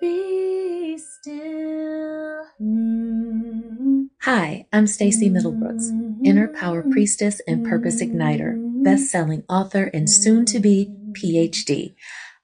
Be still. Hi, I'm Stacè Middlebrooks, Inner Power Priestess and Purpose Igniter, best-selling author and soon to be PhD.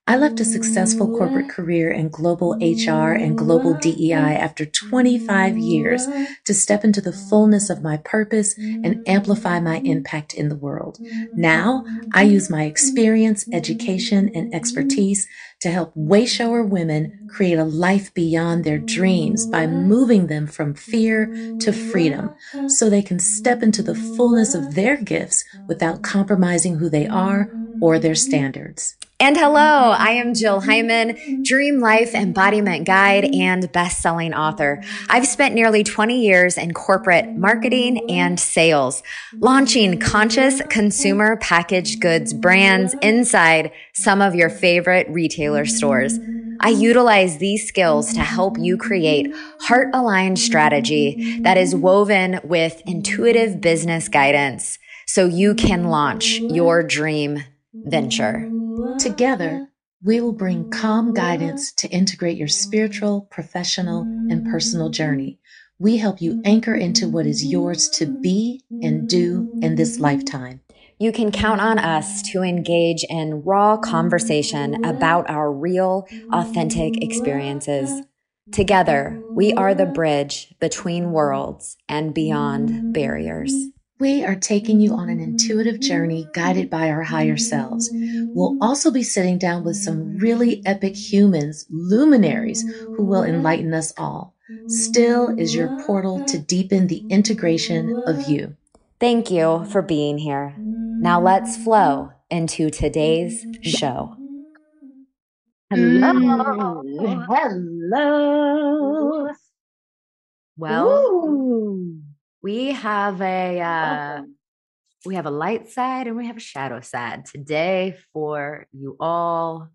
I left a successful corporate career in global HR and global DEI after 25 years to step into the fullness of my purpose and amplify my impact in the world. Now, I use my experience, education, and expertise to help wayshower women create a life beyond their dreams by moving them from fear to freedom so they can step into the fullness of their gifts without compromising who they are or their standards. And hello, I am Jill mm-hmm. Hyman, Dream Life Embodiment Guide and best-selling author. I've spent nearly 20 years in corporate marketing and sales, launching conscious consumer packaged goods brands inside some of your favorite retailer stores. I utilize these skills to help you create heart aligned strategy that is woven with intuitive business guidance so you can launch your dream venture. Together, we will bring calm guidance to integrate your spiritual, professional, and personal journey. We help you anchor into what is yours to be and do in this lifetime. You can count on us to engage in raw conversation about our real, authentic experiences. Together, we are the bridge between worlds and beyond barriers. We are taking you on an intuitive journey guided by our higher selves. We'll also be sitting down with some really epic humans, luminaries, who will enlighten us all. Still is your portal to deepen the integration of you. Thank you for being here. Now let's flow into today's show. Hello. Mm, hello. Well, Ooh we have a uh, we have a light side and we have a shadow side today for you all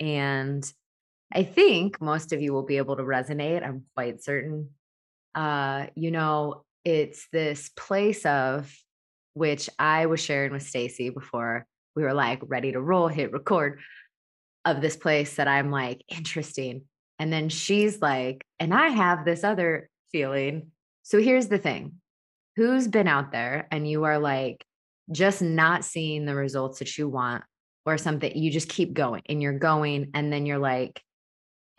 and i think most of you will be able to resonate i'm quite certain. Uh you know it's this place of which i was sharing with Stacè before we were like ready to roll hit record of this place that i'm like interesting and then she's like and i have this other feeling. So here's the thing who's been out there and you are like just not seeing the results that you want or something you just keep going and you're going and then you're like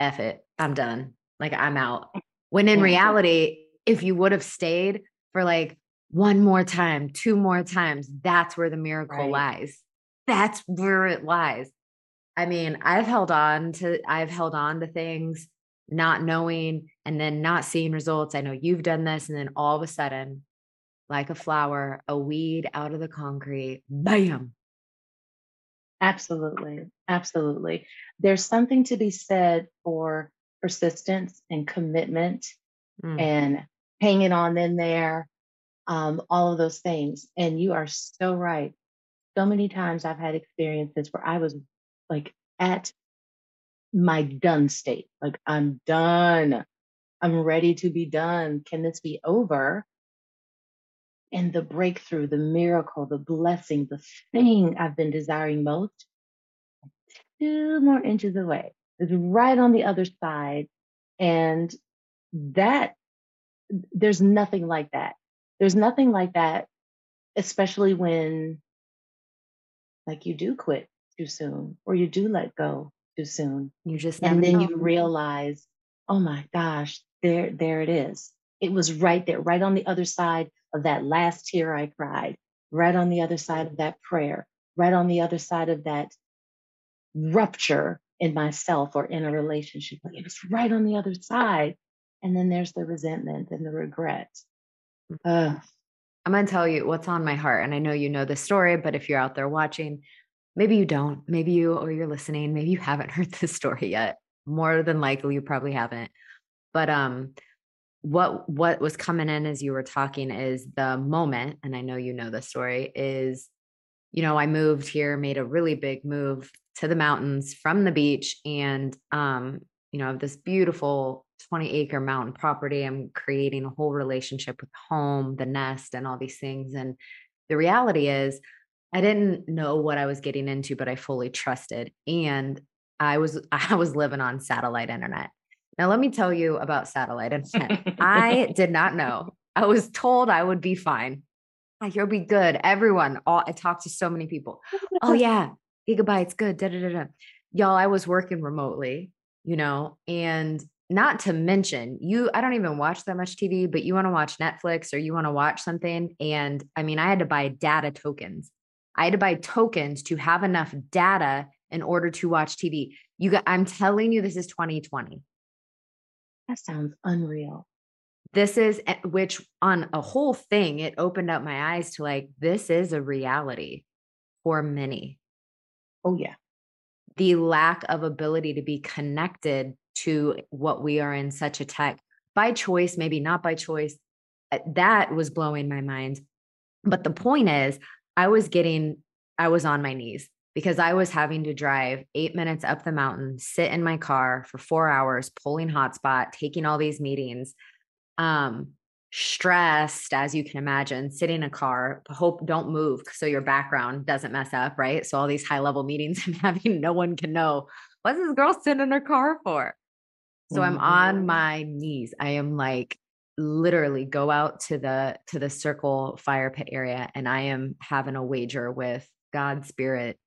F it, I'm done. Like I'm out. When in reality, if you would have stayed for like one more time, two more times, that's where the miracle right. lies. That's where it lies. I mean, I've held on to I've held on to things not knowing and then not seeing results. I know you've done this and then all of a sudden like a flower, a weed out of the concrete. Bam. Absolutely. Absolutely. There's something to be said for persistence and commitment mm. and hanging on in there, um, all of those things. And you are so right. So many times I've had experiences where I was like at my done state, like I'm done. I'm ready to be done. Can this be over? And the breakthrough, the miracle, the blessing, the thing I've been desiring most, two more inches away. It's right on the other side. And that, there's nothing like that. There's nothing like that, especially when, like, you do quit too soon or you do let go too soon. You just, and then know. you realize, oh my gosh, there, there it is. It was right there, right on the other side of that last tear I cried, right on the other side of that prayer, right on the other side of that rupture in myself or in a relationship. It was right on the other side. And then there's the resentment and the regret. Ugh. I'm going to tell you what's on my heart. And I know you know the story, but if you're out there watching, maybe you don't, maybe you or you're listening, maybe you haven't heard this story yet. More than likely, you probably haven't. But um, what what was coming in as you were talking is the moment and i know you know the story is you know i moved here made a really big move to the mountains from the beach and um you know this beautiful 20 acre mountain property. I'm creating a whole relationship with home the nest and all these things and the reality is i didn't know what i was getting into but i fully trusted and i was i was living on satellite internet Now, let me tell you about satellite internet. I did not know. I was told I would be fine. You'll be good. Everyone, all, I talked to so many people. Oh, yeah, gigabytes, good. Da, da, da, da. Y'all, I was working remotely, you know, and not to mention you i don't even watch that much tv but you want to watch netflix or you want to watch something and i mean i had to buy data tokens i had to buy tokens to have enough data in order to watch tv you got i'm telling you this is 2020 that sounds unreal this is which on a whole thing it opened up my eyes to like this is a reality for many oh yeah the lack of ability to be connected to what we are in such a tech by choice, maybe not by choice. Uh, that was blowing my mind. But the point is, I was getting, I was on my knees because I was having to drive eight minutes up the mountain, sit in my car for four hours, pulling hotspot, taking all these meetings, um, stressed, as you can imagine, sitting in a car, hope don't move so your background doesn't mess up, right? So all these high level meetings and having no one can know what's this girl sitting in her car for? So I'm on mm-hmm. my knees. I am like literally go out to the to the circle fire pit area and I am having a wager with God, spirit,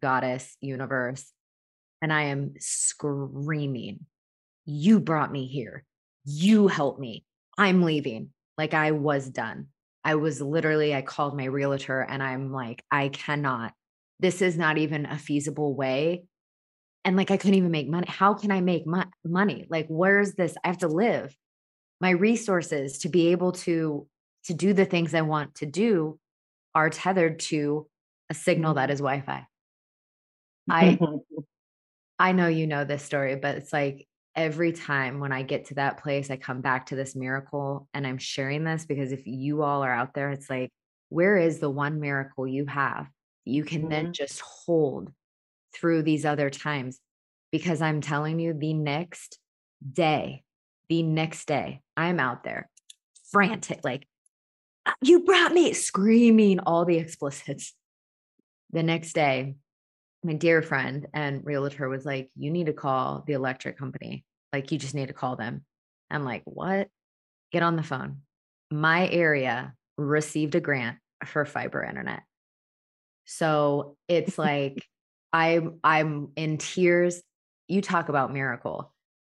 goddess, universe. And I am screaming, You brought me here. You helped me. I'm leaving. Like I was done. I was literally, I called my realtor and I'm like, I cannot. This is not even a feasible way and like I couldn't even make money. How can I make mo- money? Like where's this? I have to live. My resources to be able to to do the things I want to do are tethered to a signal that mm-hmm. Wi-Fi. I I know you know this story, but it's like every time when I get to that place, I come back to this miracle and I'm sharing this because if you all are out there, it's like, where is the one miracle you have? You can mm-hmm. then just hold through these other times because I'm telling you, the next day, the next day, I'm out there frantic, like, you brought me screaming all the explicits. The next day, my dear friend and realtor was like, You need to call the electric company. Like, you just need to call them. I'm like, What? Get on the phone. My area received a grant for fiber internet. So it's like, I'm I'm in tears. You talk about miracle.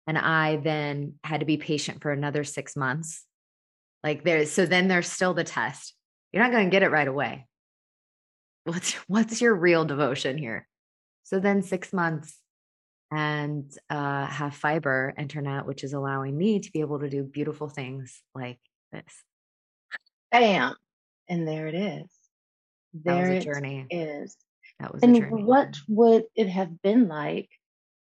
And I then had to be patient for another six months. Like there's so then there's still the test. You're not going to get it right away. What's what's your real devotion here? So then six months and uh, have fiber internet, which is allowing me to be able to do beautiful things like this. Bam. And there it is. There it journey. is. That was and what would it have been like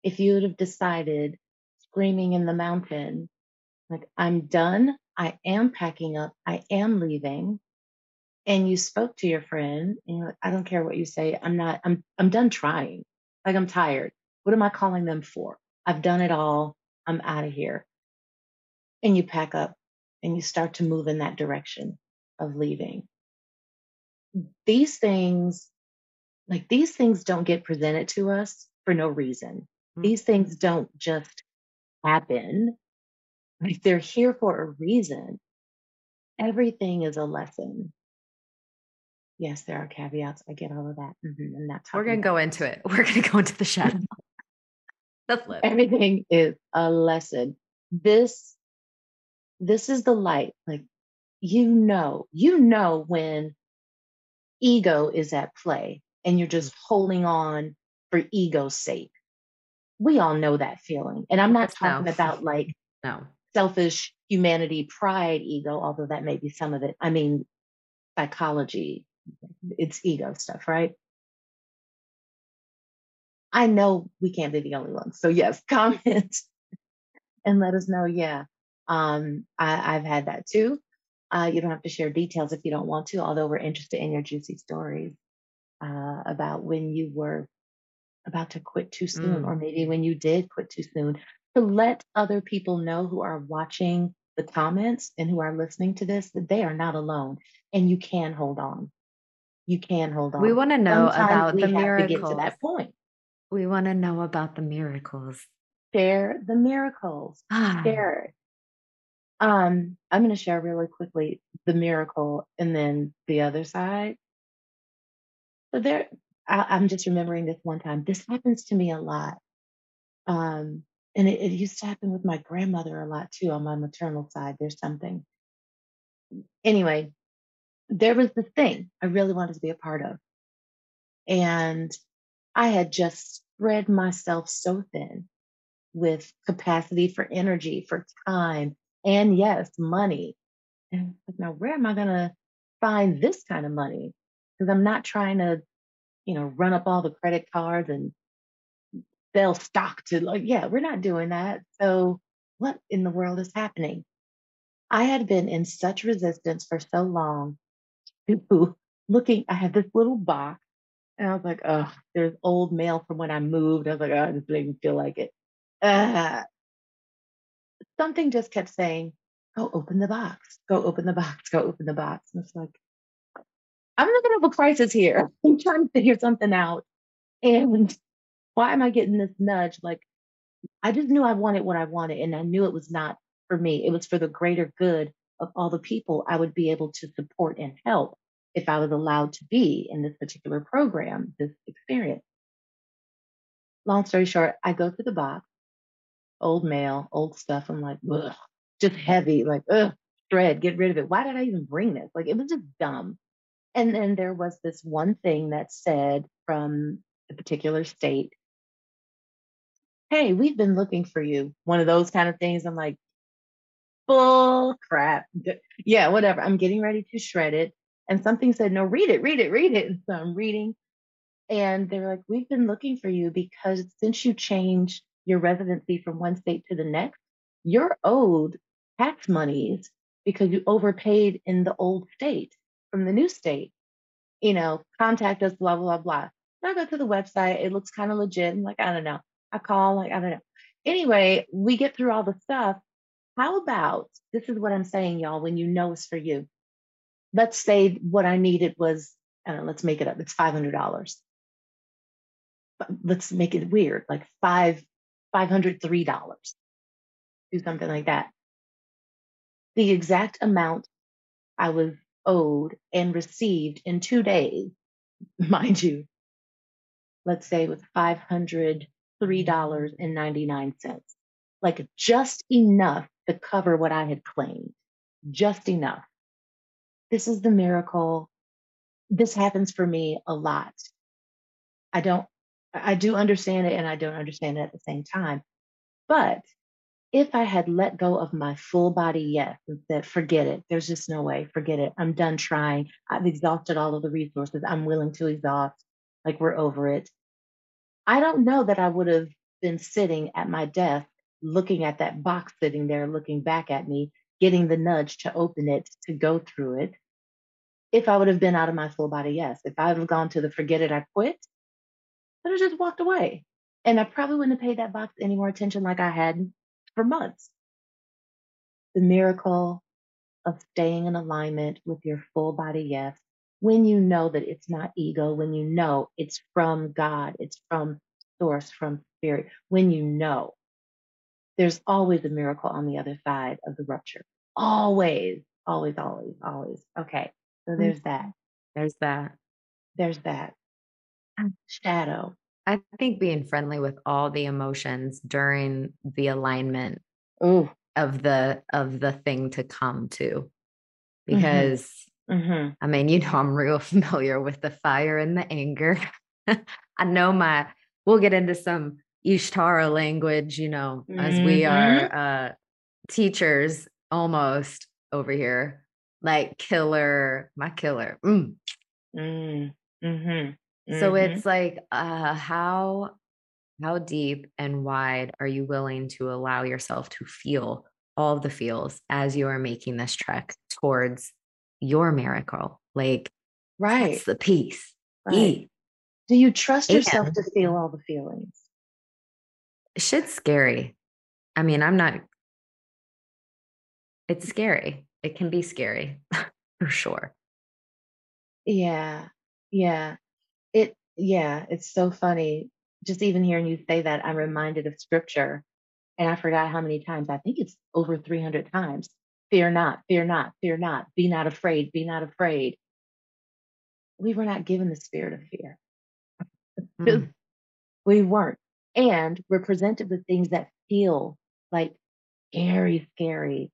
if you would have decided screaming in the mountain, like, I'm done, I am packing up, I am leaving. And you spoke to your friend and you're like, I don't care what you say, I'm not, I'm I'm done trying. Like I'm tired. What am I calling them for? I've done it all. I'm out of here. And you pack up and you start to move in that direction of leaving. These things like these things don't get presented to us for no reason. Mm-hmm. These things don't just happen. Like they're here for a reason. Everything is a lesson. Yes, there are caveats. I get all of that. Mm-hmm. And that's we're gonna go into it. We're gonna go into the shadow. the flip. Everything is a lesson. This, this is the light. Like you know, you know when ego is at play and you're just holding on for ego's sake. We all know that feeling. And I'm not talking no. about like no selfish humanity, pride, ego, although that may be some of it. I mean, psychology, it's ego stuff, right? I know we can't be the only ones. So yes, comment and let us know. Yeah. Um, I, have had that too. Uh, you don't have to share details if you don't want to, although we're interested in your juicy stories uh, about when you were about to quit too soon, mm. or maybe when you did quit too soon, to let other people know who are watching the comments and who are listening to this that they are not alone and you can hold on. You can hold on. We want to know Sometimes about the miracles. To get to that point. We want to know about the miracles. share the miracles. Ah. Share it. Um, I'm going to share really quickly the miracle and then the other side. So there, I, am just remembering this one time. This happens to me a lot. Um, and it, it used to happen with my grandmother a lot too on my maternal side. There's something. Anyway, there was this thing I really wanted to be a part of. And I had just spread myself so thin with capacity for energy, for time, and yes, money. And now where am I going to find this kind of money? Because I'm not trying to, you know, run up all the credit cards and sell stock to like, yeah, we're not doing that. So what in the world is happening? I had been in such resistance for so long to looking, I had this little box and I was like, oh, there's old mail from when I moved. I was like, oh, I just didn't feel like it. Uh, something just kept saying, go open the box, go open the box, go open the box. And it's like, I'm not gonna have a crisis here. I'm trying to figure something out. And why am I getting this nudge? Like, I just knew I wanted what I wanted, and I knew it was not for me. It was for the greater good of all the people I would be able to support and help if I was allowed to be in this particular program, this experience. Long story short, I go through the box old mail, old stuff. I'm like, ugh, just heavy, like, ugh, shred, get rid of it. Why did I even bring this? Like, it was just dumb. And then there was this one thing that said from a particular state, hey, we've been looking for you. One of those kind of things. I'm like, full crap. Yeah, whatever. I'm getting ready to shred it. And something said, no, read it, read it, read it. And so I'm reading. And they were like, we've been looking for you because since you changed your residency from one state to the next, you're owed tax monies because you overpaid in the old state from the new state. You know, contact us, blah, blah, blah. So I go to the website. It looks kind of legit. I'm like, I don't know. I call, like, I don't know. Anyway, we get through all the stuff. How about this is what I'm saying, y'all, when you know it's for you. Let's say what I needed was, I let's make it up. It's $500. But let's make it weird, like five $503. Do something like that. The exact amount I was owed and received in two days, mind you, let's say with $503.99. Like just enough to cover what I had claimed. Just enough. This is the miracle. This happens for me a lot. I don't I do understand it and I don't understand it at the same time. But if I had let go of my full body yes and said, forget it, there's just no way, forget it. I'm done trying. I've exhausted all of the resources I'm willing to exhaust. Like we're over it. I don't know that I would have been sitting at my desk looking at that box sitting there, looking back at me, getting the nudge to open it, to go through it. If I would have been out of my full body yes, if I would have gone to the forget it, I quit, I'd have just walked away. And I probably wouldn't have paid that box any more attention like I had for months. The miracle of staying in alignment with your full body yes, when you know that it's not ego, when you know it's from God, it's from source, from spirit, when you know there's always a miracle on the other side of the rupture. Always, always, always, always. Okay. So mm. there's that. There's that. There's that shadow. I think being friendly with all the emotions during the alignment Ooh. of the of the thing to come to. Mm-hmm. Because mm-hmm. I mean, you know, I'm real familiar with the fire and the anger. I know my we'll get into some Ishtara language, you know, mm-hmm. as we are mm-hmm. uh teachers almost over here. Like killer, my killer. Mm. Mm. Mm-hmm. So mm-hmm. it's like, uh, how how deep and wide are you willing to allow yourself to feel all the feels as you are making this trek towards your miracle? Like, right, the peace. Right. Do you trust yourself and, to feel all the feelings? Shit's scary. I mean, I'm not. It's scary. It can be scary for sure. Yeah. Yeah. It, yeah, it's so funny. Just even hearing you say that, I'm reminded of scripture and I forgot how many times, I think it's over 300 times. Fear not, fear not, fear not, be not afraid, be not afraid. We were not given the spirit of fear. Mm. we weren't. And we're presented with things that feel like scary, scary.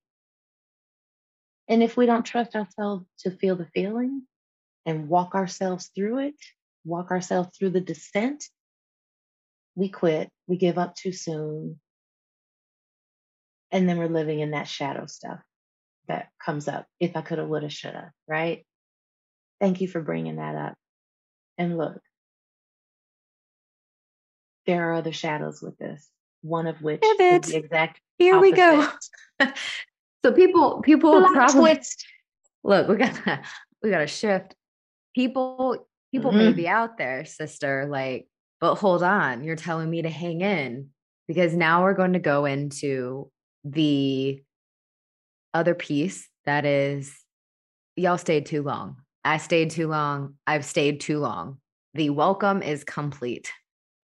And if we don't trust ourselves to feel the feeling and walk ourselves through it, walk ourselves through the descent, we quit, we give up too soon. And then we're living in that shadow stuff that comes up. If I could have, would have, should have, right? Thank you for bringing that up. And look, there are other shadows with this, one of which is the exact here opposite. we go. so people, people Plot probably twist. look. We got we got to shift. People, people mm-hmm. may be out there, sister. Like, but hold on, you're telling me to hang in because now we're going to go into the other piece that is y'all stayed too long. I stayed too long. I've stayed too long. The welcome is complete.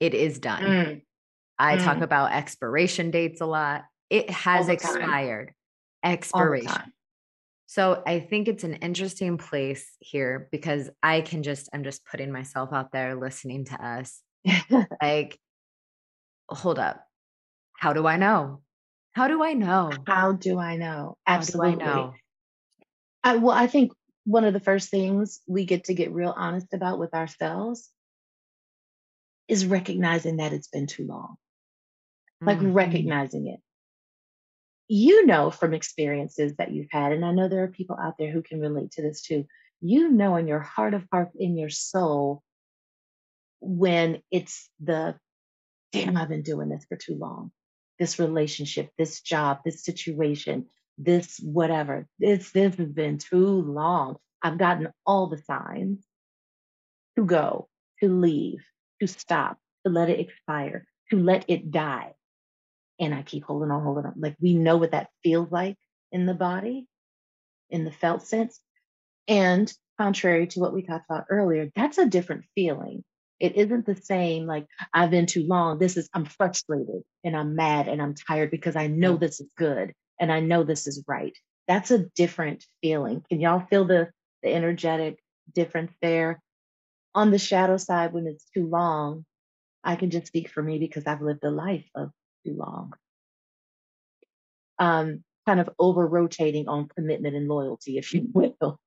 It is done. Mm. I mm. talk about expiration dates a lot. It has expired. Expiration. So I think it's an interesting place here because I can just, I'm just putting myself out there listening to us. like, hold up. How do I know? How do I know? How do I know? Absolutely. I know? I, well, I think one of the first things we get to get real honest about with ourselves is recognizing that it's been too long. Like mm-hmm. recognizing it you know from experiences that you've had, and I know there are people out there who can relate to this too. You know, in your heart of heart, in your soul, when it's the damn, I've been doing this for too long. This relationship, this job, this situation, this whatever, this this has been too long. I've gotten all the signs to go, to leave, to stop, to let it expire, to let it die and I keep holding on, holding on. Like we know what that feels like in the body, in the felt sense. And contrary to what we talked about earlier, that's a different feeling. It isn't the same, like, I've been too long. This is, I'm frustrated and I'm mad and I'm tired because I know this is good and I know this is right. That's a different feeling. Can y'all feel the, the energetic difference there? On the shadow side, when it's too long, I can just speak for me because I've lived a life of too long. Um, kind of over rotating on commitment and loyalty, if you will.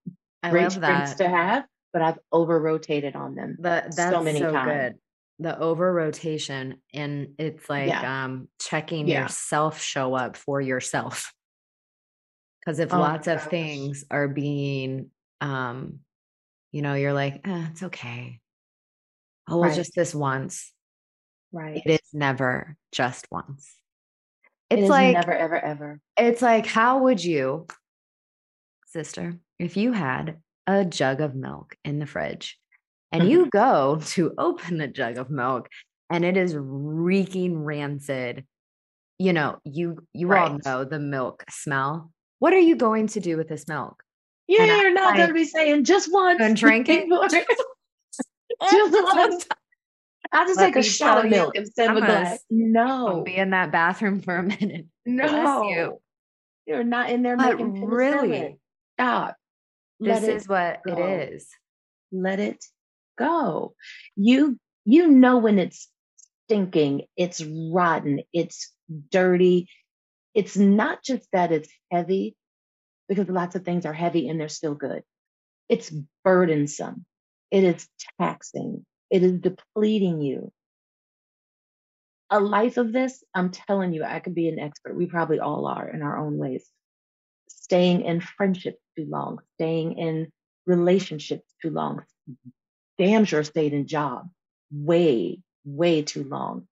I Great love that. to have, but I've over rotated on them the, that's so many so times. Good. The over rotation, and it's like yeah. um, checking yeah. yourself show up for yourself. Because if oh lots of things are being, um, you know, you're like, eh, it's okay. Oh, well, right. just this once. Right. It is never just once. It's it like never, ever, ever. It's like, how would you, sister, if you had a jug of milk in the fridge and you go to open the jug of milk and it is reeking rancid, you know, you you right. all know the milk smell. What are you going to do with this milk? You're not going to be saying just once and drink it. just once. I'll just Let take a shot of milk instead of a glass. No. Be in that bathroom for a minute. No. You. You're not in there but making really. Stop. Let this is what go. it is. Let it go. You you know when it's stinking, it's rotten, it's dirty. It's not just that it's heavy, because lots of things are heavy and they're still good. It's burdensome. It is taxing. It is depleting you. A life of this, I'm telling you, I could be an expert. We probably all are in our own ways. Staying in friendships too long, staying in relationships too long, damn sure stayed in job way, way too long.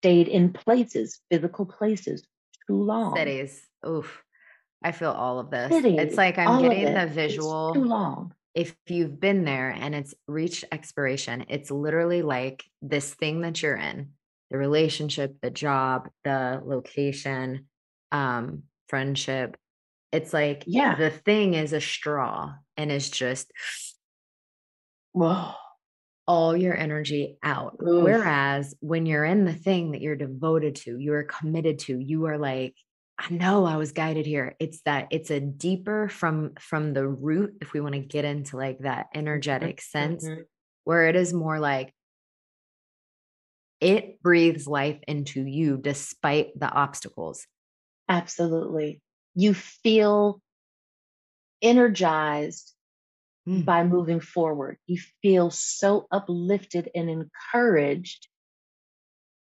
Stayed in places, physical places, too long. Cities. Oof. I feel all of this. Cities, it's like I'm getting the visual. It's too long if you've been there and it's reached expiration, it's literally like this thing that you're in the relationship, the job, the location, um, friendship. It's like, yeah, the thing is a straw and it's just, whoa, all your energy out. Oof. Whereas when you're in the thing that you're devoted to, you're committed to, you are like, I know I was guided here. It's that it's a deeper from from the root, if we want to get into like that energetic mm-hmm. sense, where it is more like it breathes life into you despite the obstacles. Absolutely. You feel energized mm. by moving forward. You feel so uplifted and encouraged.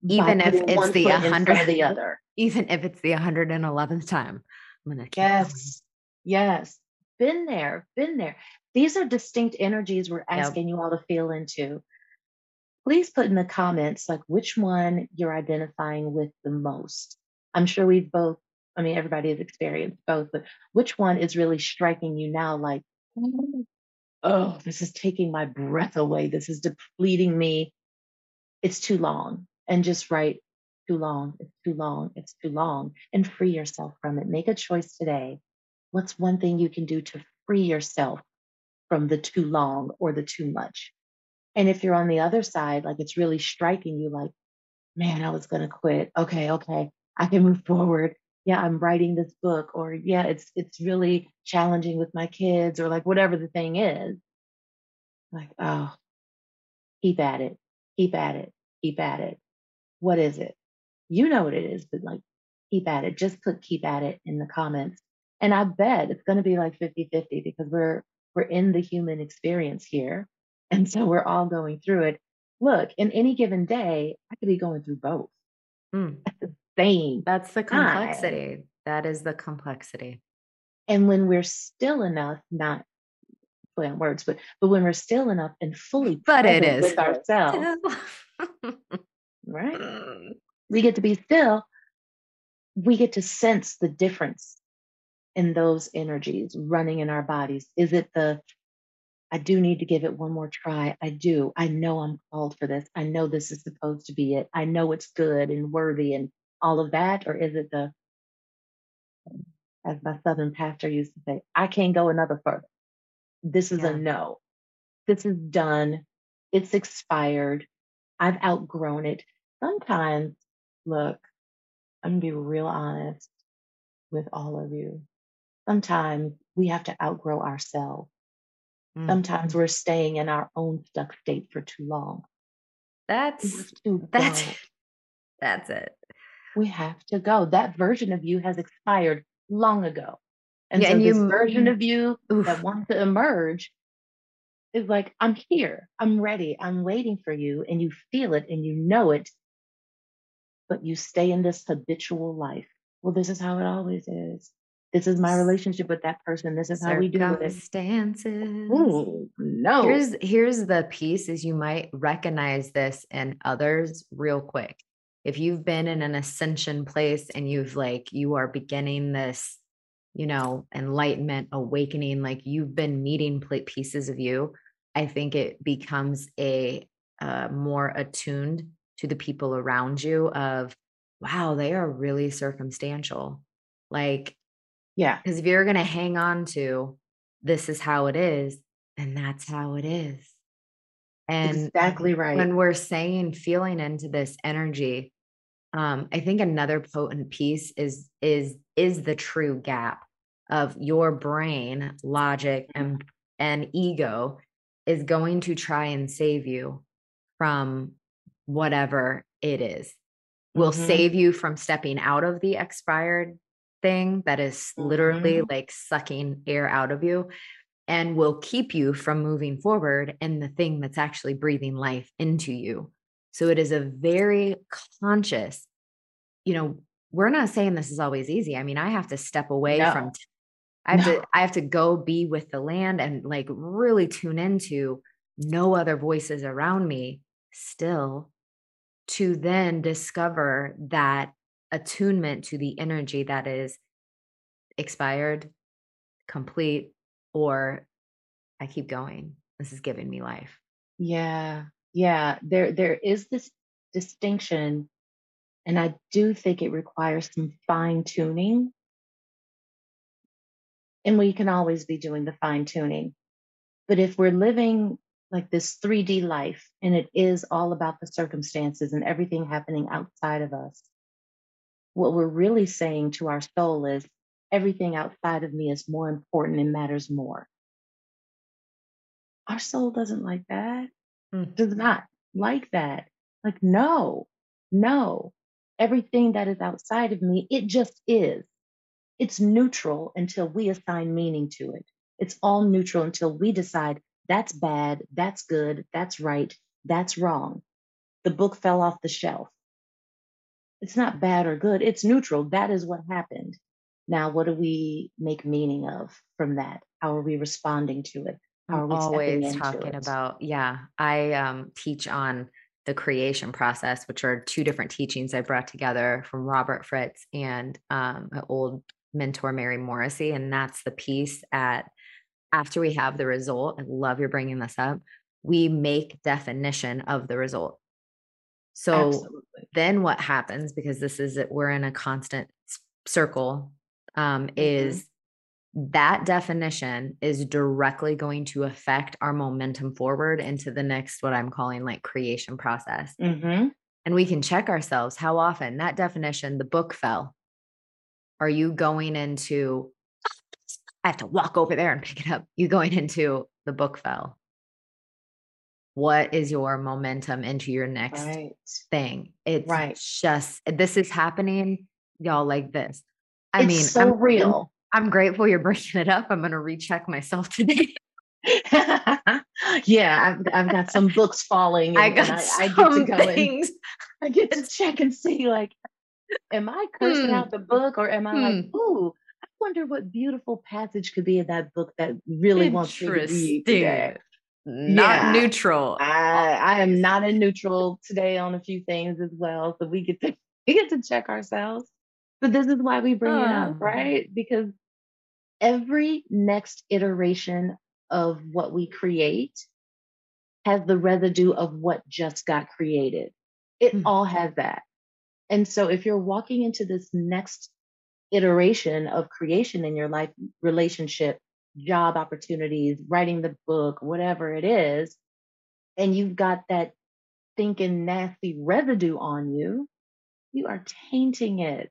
Even if it's the 100 the other. Even if it's the 111th time. I'm gonna yes. Yes. Been there, been there. These are distinct energies we're asking yep. you all to feel into. Please put in the comments like which one you're identifying with the most. I'm sure we've both, I mean, everybody has experienced both, but which one is really striking you now like, oh, this is taking my breath away. This is depleting me. It's too long. And just write, too long, it's too long, it's too long, and free yourself from it. Make a choice today. What's one thing you can do to free yourself from the too long or the too much? And if you're on the other side, like it's really striking you, like, man, I was going to quit. Okay, okay, I can move forward. Yeah, I'm writing this book, or yeah, it's it's really challenging with my kids, or like whatever the thing is. Like, oh, keep at it, keep at it, keep at it. What is it? You know what it is, but like, keep at it. Just put keep at it in the comments. And I bet it's going to be like 50 50 because we're we're in the human experience here. And so we're all going through it. Look, in any given day, I could be going through both mm. at the same. That's the complexity. Time. That is the complexity. And when we're still enough, not play on words, but but when we're still enough and fully but it is with ourselves, right? Mm. We get to be still. We get to sense the difference in those energies running in our bodies. Is it the I do need to give it one more try. I do. I know I'm called for this. I know this is supposed to be it. I know it's good and worthy and all of that. Or is it the, as my Southern pastor used to say, I can't go another further. This is yeah. a no. This is done. It's expired. I've outgrown it. Sometimes, look, I'm going to be real honest with all of you. Sometimes we have to outgrow ourselves Mm. Sometimes we're staying in our own stuck state for too long. That's that's it. That's it. We have to go. That version of you has expired long ago. And yeah, so and this you, version of you oof. that wants to emerge is like, I'm here. I'm ready. I'm waiting for you. And you feel it and you know it. But you stay in this habitual life. Well, this is how it always is. This is my relationship with that person. This is how we do it. Stances. no. Here's here's the piece is you might recognize this in others real quick. If you've been in an ascension place and you've like you are beginning this, you know, enlightenment, awakening, like you've been meeting pieces of you, I think it becomes a uh, more attuned to the people around you of wow, they are really circumstantial. Like yeah. Because if you're going to hang on to this is how it is, then that's how it is. And exactly right. When we're saying feeling into this energy, um, I think another potent piece is is is the true gap of your brain, logic, and and ego is going to try and save you from whatever it is. Will mm-hmm. save you from stepping out of the expired thing that is literally mm-hmm. like sucking air out of you and will keep you from moving forward in the thing that's actually breathing life into you. So it is a very conscious, you know, we're not saying this is always easy. I mean, I have to step away no. from t- I have no. to I have to go be with the land and like really tune into no other voices around me still to then discover that attunement to the energy that is expired, complete, or I keep going. This is giving me life. Yeah. Yeah. There there is this distinction. And I do think it requires some fine tuning. And we can always be doing the fine tuning. But if we're living like this 3D life, and it is all about the circumstances and everything happening outside of us. What we're really saying to our soul is everything outside of me is more important and matters more. Our soul doesn't like that, mm. does not like that. Like, no, no, everything that is outside of me, it just is. It's neutral until we assign meaning to it. It's all neutral until we decide that's bad, that's good, that's right, that's wrong. The book fell off the shelf. It's not bad or good, it's neutral. That is what happened. Now, what do we make meaning of from that? How are we responding to it? How are we always talking about, yeah. I um, teach on the creation process, which are two different teachings I brought together from Robert Fritz and um, an old mentor, Mary Morrissey. And that's the piece at after we have the result. I love you're bringing this up. We make definition of the result. So Absolutely. then what happens, because this is, we're in a constant circle, um, mm-hmm. is that definition is directly going to affect our momentum forward into the next what i'm calling like creation process mm-hmm. and we can check ourselves how often that definition the book fell are you going into i have to walk over there and pick it up you going into the book fell what is your momentum into your next right. thing it's right. just this is happening y'all like this i it's mean so I'm, real I'm grateful you're bringing it up. I'm going to recheck myself today. yeah, I've, I've got some books falling. I got I, I, get to go things. And, I get to check and see, like, am I cursing hmm. out the book or am I hmm. like, ooh, I wonder what beautiful passage could be in that book that really wants to read today. Not yeah, neutral. I, I am not in neutral today on a few things as well. So we get to we get to check ourselves. But this is why we bring oh. it up, right? Because every next iteration of what we create has the residue of what just got created. It mm-hmm. all has that. And so if you're walking into this next iteration of creation in your life, relationship, job opportunities, writing the book, whatever it is, and you've got that thinking nasty residue on you, you are tainting it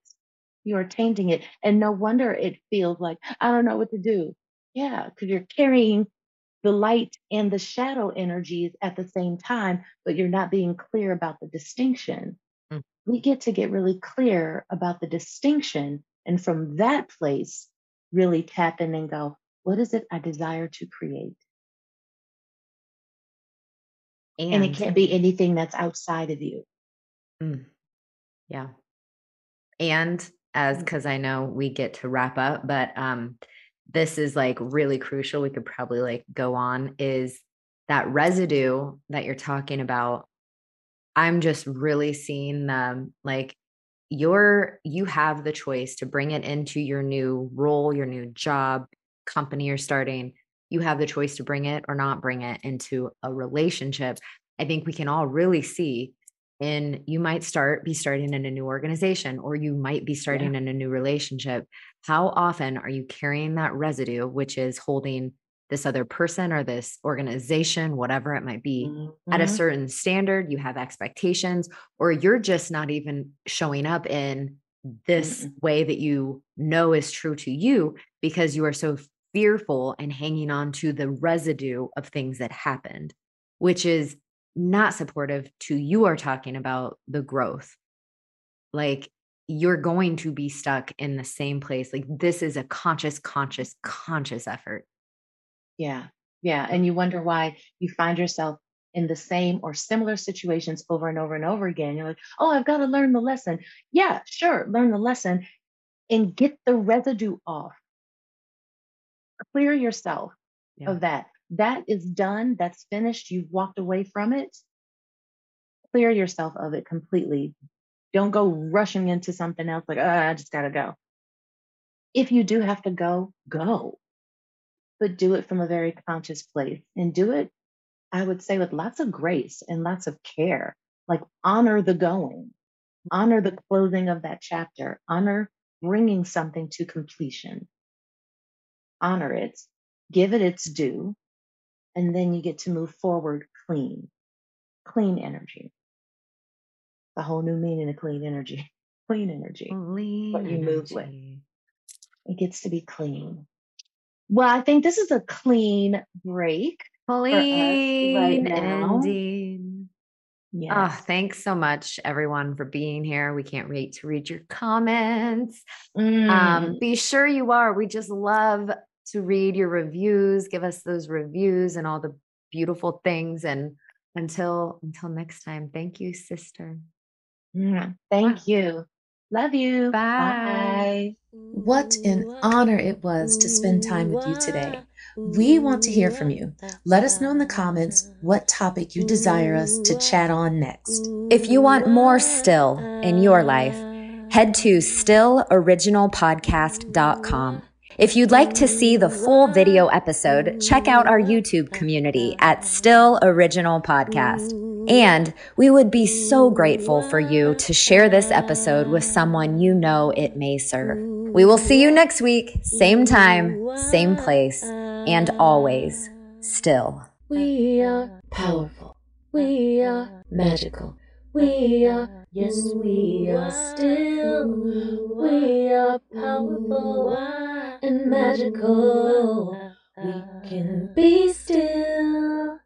you are tainting it. And no wonder it feels like, I don't know what to do. Yeah, because you're carrying the light and the shadow energies at the same time, but you're not being clear about the distinction. Mm. We get to get really clear about the distinction. And from that place, really tap in and go, what is it I desire to create? And, and it can't be anything that's outside of you. Mm. Yeah. And as because mm. I know we get to wrap up, but um, this is like really crucial. We could probably like go on is that residue that you're talking about. I'm just really seeing them like you're you have the choice to bring it into your new role, your new job, company you're starting. You have the choice to bring it or not bring it into a relationship. I think we can all really see and you might start be starting in a new organization or you might be starting yeah. in a new relationship how often are you carrying that residue which is holding this other person or this organization whatever it might be mm-hmm. at a mm-hmm. certain standard you have expectations or you're just not even showing up in this mm-hmm. way that you know is true to you because you are so fearful and hanging on to the residue of things that happened which is not supportive to you are talking about the growth like you're going to be stuck in the same place like this is a conscious conscious conscious effort yeah yeah and you wonder why you find yourself in the same or similar situations over and over and over again you're like oh i've got to learn the lesson yeah sure learn the lesson and get the residue off clear yourself yeah. of that that is done, that's finished, you've walked away from it, clear yourself of it completely. Don't go rushing into something else like, oh, I just got to go. If you do have to go, go. But do it from a very conscious place and do it, I would say, with lots of grace and lots of care. Like, honor the going, honor the closing of that chapter, honor bringing something to completion. Honor it, give it its due, And then you get to move forward clean, clean energy. The whole new meaning of clean energy, clean energy. Clean what you energy. move with. It gets to be clean. Well, I think this is a clean break. Clean right now. ending. Yes. Oh, thanks so much, everyone, for being here. We can't wait to read your comments. Um, Mm. be sure you are. We just love to read your reviews. Give us those reviews and all the beautiful things. And until until next time, thank you, sister. Mm. Thank you. Love you. Bye. What an honor it was to spend time with you today. We want to hear from you. Let us know in the comments what topic you desire us to chat on next. If you want more still in your life, head to stilloriginalpodcast.com. If you'd like to see the full video episode, check out our YouTube community at Still Original Podcast. And we would be so grateful for you to share this episode with someone you know it may serve. We will see you next week, same time, same place, and always still. We are powerful. We are magical. We are, yes, we are still. We are powerful and magical. We can be still.